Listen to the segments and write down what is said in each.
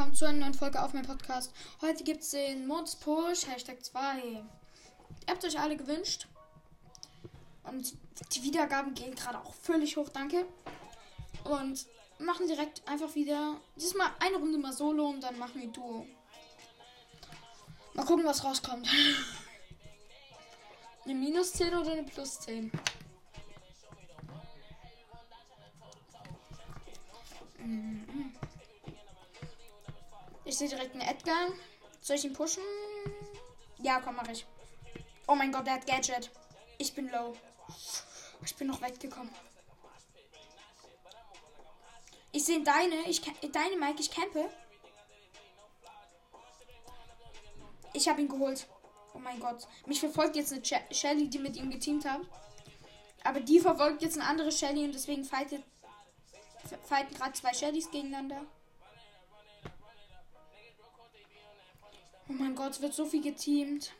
willkommen zu einer neuen Folge auf meinem Podcast. Heute gibt es den Mods Push, Hashtag 2. Ihr habt euch alle gewünscht. Und die Wiedergaben gehen gerade auch völlig hoch, danke. Und machen direkt einfach wieder, diesmal eine Runde mal Solo und dann machen wir Duo. Mal gucken, was rauskommt. eine Minus 10 oder eine Plus 10? Mhm. Sehe direkt einen Edgar. Soll ich ihn pushen? Ja, komm, mach ich. Oh mein Gott, der hat Gadget. Ich bin low. Ich bin noch weggekommen. Ich sehe deine. Ich deine Mike, ich campe. Ich habe ihn geholt. Oh mein Gott. Mich verfolgt jetzt eine Shelly, die mit ihm geteamt hat. Aber die verfolgt jetzt eine andere Shelly und deswegen fightet, fighten gerade zwei Shellys gegeneinander. Oh mein Gott, es wird so viel geteamt.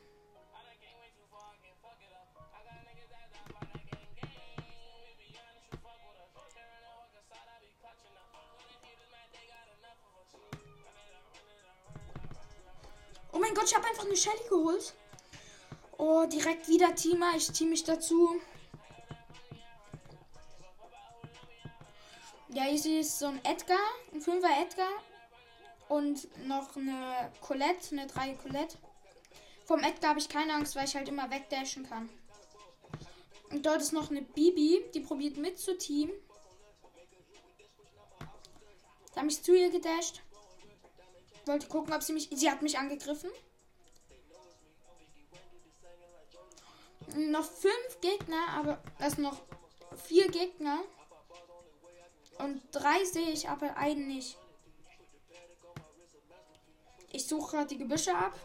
Oh mein Gott, ich habe einfach eine Shelly geholt. Oh, direkt wieder Teamer. Ich team mich dazu. Ja, hier ist so ein Edgar, ein Fünfer Edgar und noch eine Colette, eine 3 Colette. Vom Edgar habe ich keine Angst, weil ich halt immer wegdashen kann. Und dort ist noch eine Bibi, die probiert mit zu Team. Da habe ich zu ihr gedasht. Wollte gucken, ob sie mich. Sie hat mich angegriffen. Noch fünf Gegner, aber es noch vier Gegner. Und drei sehe ich, aber einen nicht. Ich suche gerade die Gebüsche ab.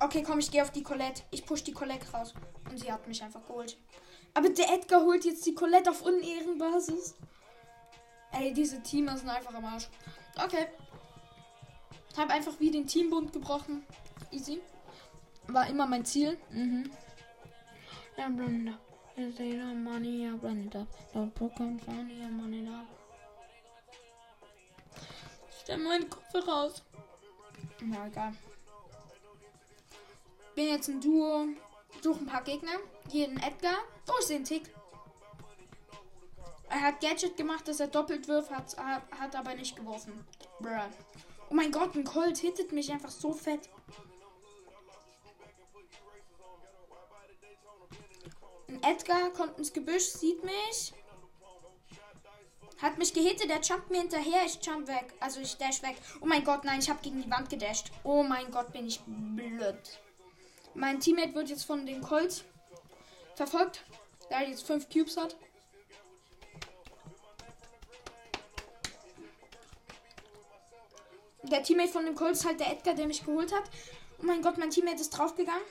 Okay, komm, ich gehe auf die Colette. Ich push die Colette raus. Und sie hat mich einfach geholt. Aber der Edgar holt jetzt die Colette auf Unehrenbasis. Ey, diese Teamer sind einfach am Arsch. Okay. Hab einfach wie den Teambund gebrochen. Easy. War immer mein Ziel. Mhm. Ja, Blender. Money, ja, Blender. Don't book money, ja, money, stelle meinen Kopf raus. Ja, egal. Bin jetzt ein Duo. Suche ein paar Gegner. Hier ein Edgar. Oh, ich sehe Tick. Er hat Gadget gemacht, dass er doppelt wirft, hat, hat aber nicht geworfen. Bruh. Oh mein Gott, ein Colt hittet mich einfach so fett. Ein Edgar kommt ins Gebüsch, sieht mich. Hat mich gehittet, der jumpt mir hinterher, ich jump weg. Also ich dash weg. Oh mein Gott, nein, ich habe gegen die Wand gedasht. Oh mein Gott, bin ich blöd. Mein Teammate wird jetzt von den Colts verfolgt, da er jetzt fünf Cubes hat. Der Teammate von den Colts halt der Edgar, der mich geholt hat. Oh mein Gott, mein Teammate ist draufgegangen.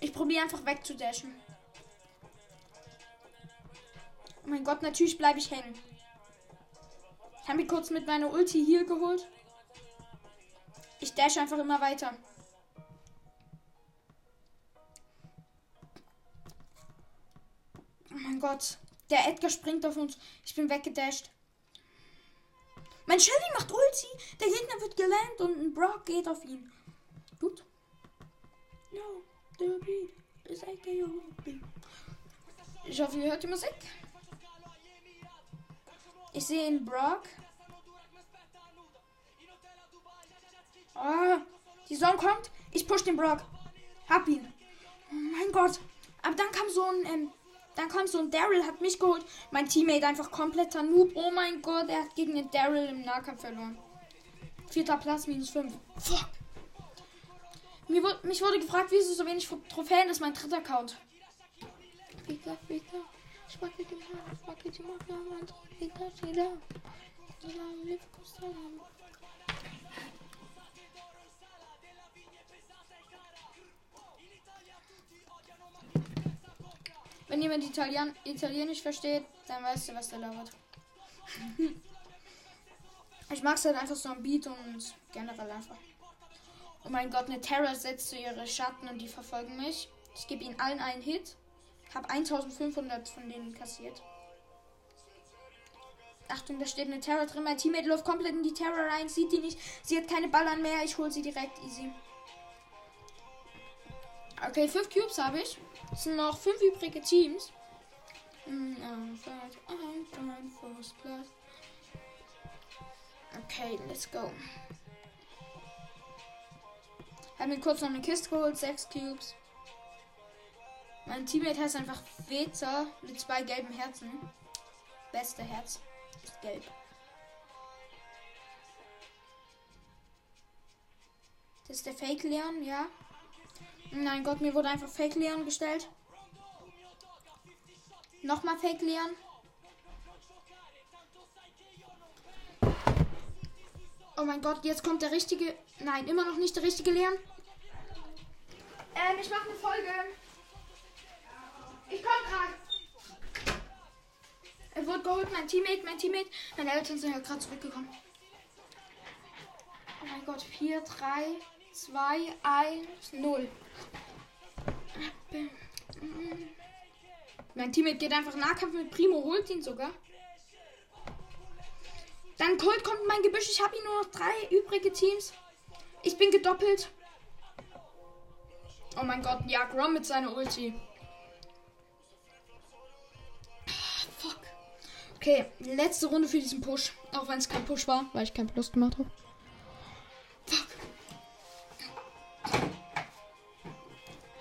Ich probiere einfach wegzudashen. Mein Gott, natürlich bleibe ich hängen. Ich habe mich kurz mit meiner Ulti hier geholt. Ich dash einfach immer weiter. Oh mein Gott. Der Edgar springt auf uns. Ich bin weggedasht. Mein Shelly macht Ulti. Der Gegner wird gelandet und ein Brock geht auf ihn. Gut. No, the Ich hoffe, ihr hört die Musik. Ich sehe ihn Brock. Oh, die Sonne kommt. Ich push den Brock. Hab ihn. Oh mein Gott. Aber dann kam so ein, ähm, dann kam so ein Daryl, hat mich geholt. Mein Teammate einfach kompletter Noob. Oh mein Gott, er hat gegen den Daryl im Nahkampf verloren. Vierter Platz, minus fünf. Fuck. Mir, mich wurde gefragt, wieso so wenig Trophäen ist mein dritter Account. Pika, pika. Wenn jemand Italien Italienisch versteht, dann weißt du, was der labert. ich mag es halt einfach so am Beat und generell einfach. Oh mein Gott, eine Terror setzt zu ihre Schatten und die verfolgen mich. Ich gebe ihnen allen einen Hit. Hab 1500 von denen kassiert. Achtung, da steht eine Terror drin. Mein Teammate läuft komplett in die Terror rein, sieht die nicht. Sie hat keine Ballern mehr. Ich hole sie direkt easy. Okay, fünf Cubes habe ich. Es sind noch fünf übrige Teams. Okay, let's go. Hab mir kurz noch eine Kiste geholt, sechs Cubes. Mein Teammate heißt einfach Wezer mit zwei gelben Herzen. Beste Herz ist gelb. Das ist der Fake Leon, ja. Nein Gott, mir wurde einfach Fake Leon gestellt. Nochmal Fake Leon. Oh mein Gott, jetzt kommt der richtige. Nein, immer noch nicht der richtige Leon. Ähm, ich mache eine Folge. Ich komm gerade. Er wurde geholt, mein Teammate, mein Teammate. Meine Eltern sind ja gerade zurückgekommen. Oh mein Gott, 4, 3, 2, 1, 0. Mein Teammate geht einfach Nahkampf mit Primo, holt ihn sogar. Dann Colt kommt in mein Gebüsch. Ich habe hier nur noch drei übrige Teams. Ich bin gedoppelt. Oh mein Gott, ja, Grom mit seiner Ulti. Okay, letzte Runde für diesen Push. Auch wenn es kein Push war, weil ich keinen Plus gemacht habe. Fuck.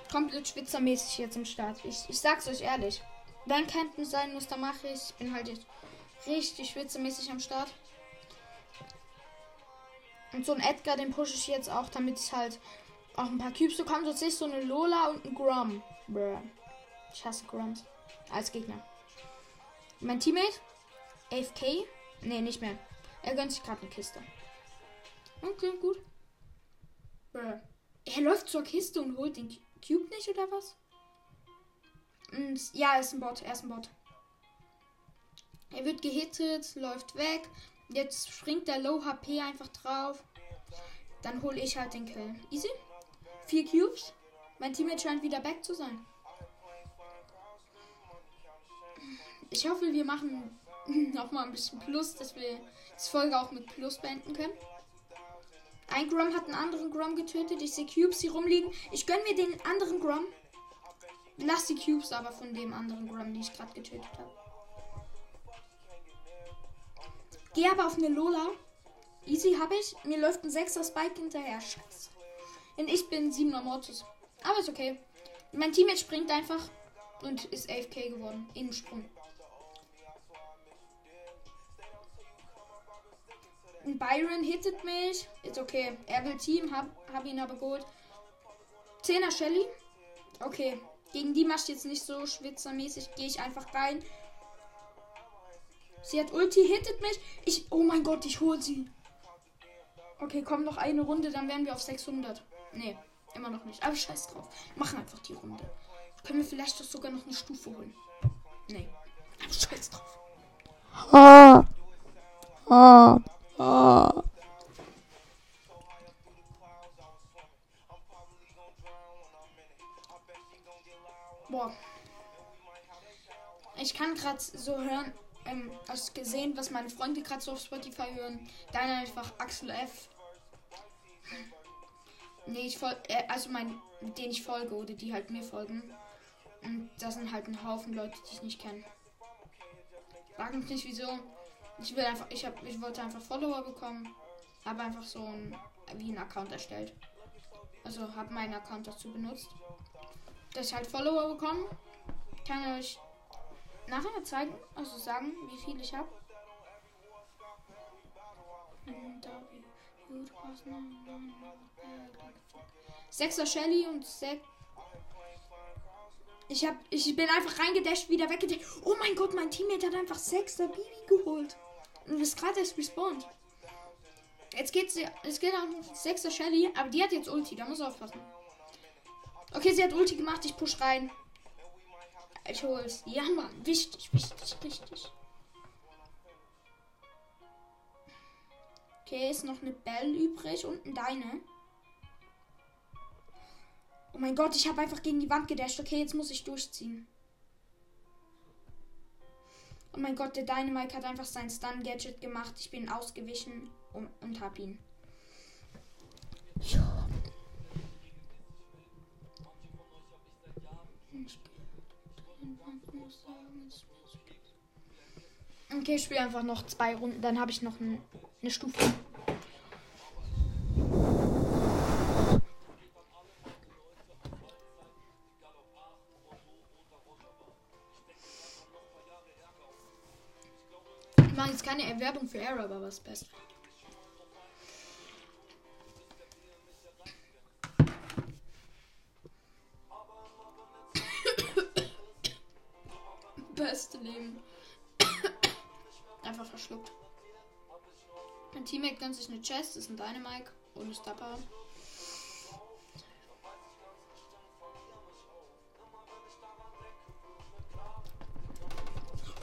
Komplett schwitzermäßig jetzt im Start. Ich, ich sag's euch ehrlich. Wenn Campen sein muss, dann mache ich. Ich bin halt jetzt richtig schwitzermäßig am Start. Und so ein Edgar, den pushe ich jetzt auch, damit ich halt auch ein paar Cubes bekomme. Sonst ist so eine Lola und ein Grom. Bruh. Ich hasse Groms. Als Gegner. Mein Teammate? AFK? Nee, nicht mehr. Er gönnt sich gerade eine Kiste. Okay, gut. Bruh. Er läuft zur Kiste und holt den Cube nicht, oder was? Und ja, er ist ein Bot. Er ist ein Bot. Er wird gehittet, läuft weg. Jetzt springt der Low HP einfach drauf. Dann hole ich halt den Kill. Easy. Vier Cubes. Mein Teammate scheint wieder back zu sein. Ich hoffe, wir machen noch mal ein bisschen Plus, dass wir das Folge auch mit Plus beenden können. Ein Grom hat einen anderen Grom getötet. Ich sehe Cubes hier rumliegen. Ich gönne mir den anderen Grom. Lass die Cubes aber von dem anderen Grom, die ich gerade getötet habe. Gehe aber auf eine Lola. Easy habe ich. Mir läuft ein 6er Spike hinterher. Scheiße. Und ich bin 7er Mortis. Aber ist okay. Mein Teammate springt einfach und ist AFK geworden. Innensprung. Byron hittet mich. Ist okay. Er will Team. Hab, hab ihn aber geholt. 10er Shelly. Okay. Gegen die machst jetzt nicht so schwitzermäßig. Gehe ich einfach rein. Sie hat Ulti, hittet mich. Ich. Oh mein Gott, ich hole sie. Okay, komm noch eine Runde, dann wären wir auf 600. Nee, immer noch nicht. Aber scheiß drauf. Machen einfach die Runde. Können wir vielleicht doch sogar noch eine Stufe holen. Nee. Aber scheiß drauf. Ah. Ah. Ah. Boah. Ich kann gerade so hören, ähm, hast gesehen, was meine Freunde gerade so auf Spotify hören. Dann einfach Axel F. Nee, ich folge, äh, also mein, denen ich folge oder die halt mir folgen. Und das sind halt ein Haufen Leute, die ich nicht kenne. Frag mich nicht wieso. Ich will einfach, ich hab, ich wollte einfach Follower bekommen, habe einfach so ein, wie ein Account erstellt. Also habe meinen Account dazu benutzt, dass ich halt Follower bekommen. Kann euch nachher mal zeigen, also sagen, wie viel ich habe. Sechser Shelly und sechs. Ich hab, ich bin einfach reingedasht, wieder weggedasht. Oh mein Gott, mein Teammate hat einfach sechster Bibi geholt. Und ist gerade erst respawned. Jetzt geht's, es geht auch sechster Shelly, aber die hat jetzt Ulti, da muss aufpassen. Okay, sie hat Ulti gemacht, ich push rein. Ich hol's. Ja, Mann. Wichtig, wichtig, wichtig. Okay, ist noch eine Bell übrig und ein Deine. Oh mein Gott, ich habe einfach gegen die Wand gedasht. Okay, jetzt muss ich durchziehen. Oh mein Gott, der Dynamite hat einfach sein Stun-Gadget gemacht. Ich bin ausgewichen und, und hab ihn. Okay, ich spiele einfach noch zwei Runden. Dann habe ich noch ein, eine Stufe. Keine Erwerbung für Error, aber was best. Beste Leben. Einfach verschluckt. Mein Teammate gönnt sich eine Chest, ist ein Dynamike und ein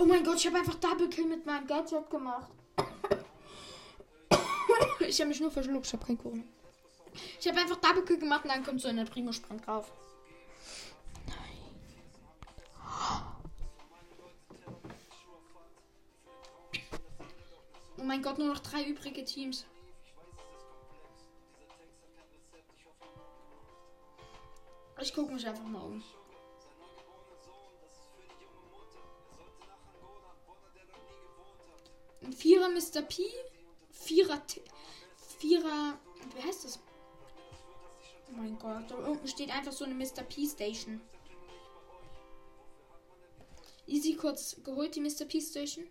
mein Gott, ich habe einfach Double Kill mit meinem Gadget gemacht. Ich habe mich nur verschluckt, ich habe kein Kuchen. Ich habe einfach Double Kill gemacht und dann kommt so eine Primo Sprung drauf. Oh mein Gott, nur noch drei übrige Teams. Ich gucke mich einfach mal um. Ein Vierer Mr. P. Vierer. Vierer. Wie heißt das? Oh mein Gott. Da unten steht einfach so eine Mr. P Station. Easy kurz geholt, die Mr. P Station.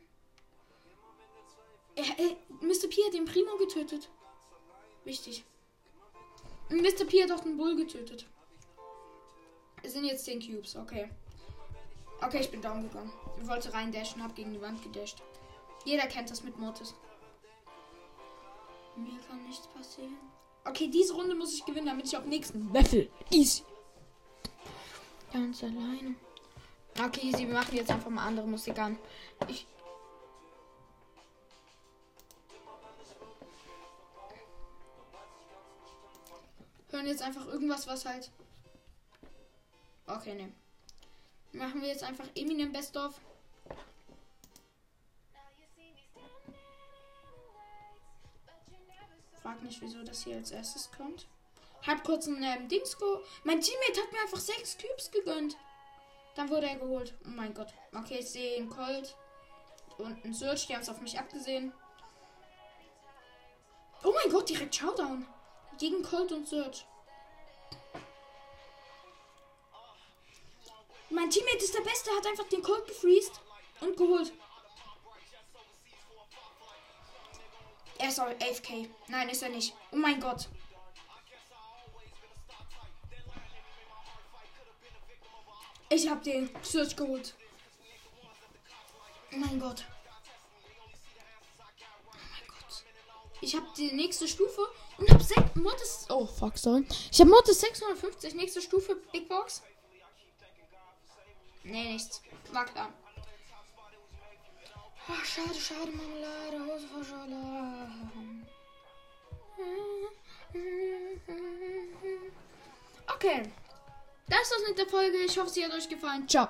Er, er, Mr. P hat den Primo getötet. Wichtig. Mr. P hat auch den Bull getötet. Es sind jetzt 10 Cubes, okay. Okay, ich bin down gegangen. Ich wollte rein dashen, hab gegen die Wand gedasht. Jeder kennt das mit Mortis. Mir kann nichts passieren. Okay, diese Runde muss ich gewinnen, damit ich auf nächsten Level. Easy. Ganz alleine. Okay, easy. Wir machen jetzt einfach mal andere Musik an. Ich. Hören jetzt einfach irgendwas, was halt. Okay, ne. Machen wir jetzt einfach Eminem Best of. Frag nicht, wieso das hier als erstes kommt. Hab kurz einen ähm, Dings go. Mein Teammate hat mir einfach sechs Cubes gegönnt. Dann wurde er geholt. Oh mein Gott. Okay, ich sehe einen Colt und einen Search. Die haben es auf mich abgesehen. Oh mein Gott, direkt Showdown. Gegen Colt und Search. Mein Teammate ist der Beste, hat einfach den Colt gefreezed und geholt. Er ist AFK. Nein, ist er nicht. Oh mein Gott. Ich hab den Search geholt. Oh mein Gott. Oh mein Gott. Ich hab die nächste Stufe und hab 6 Mortis. Oh fuck, sorry. Ich hab Mortis 650, nächste Stufe, Big Box. Nee, nichts. War klar. Oh, schade, schade, Marmelade, Hose vor Schale. Okay. Das war's mit der Folge. Ich hoffe, sie hat euch gefallen. Ciao.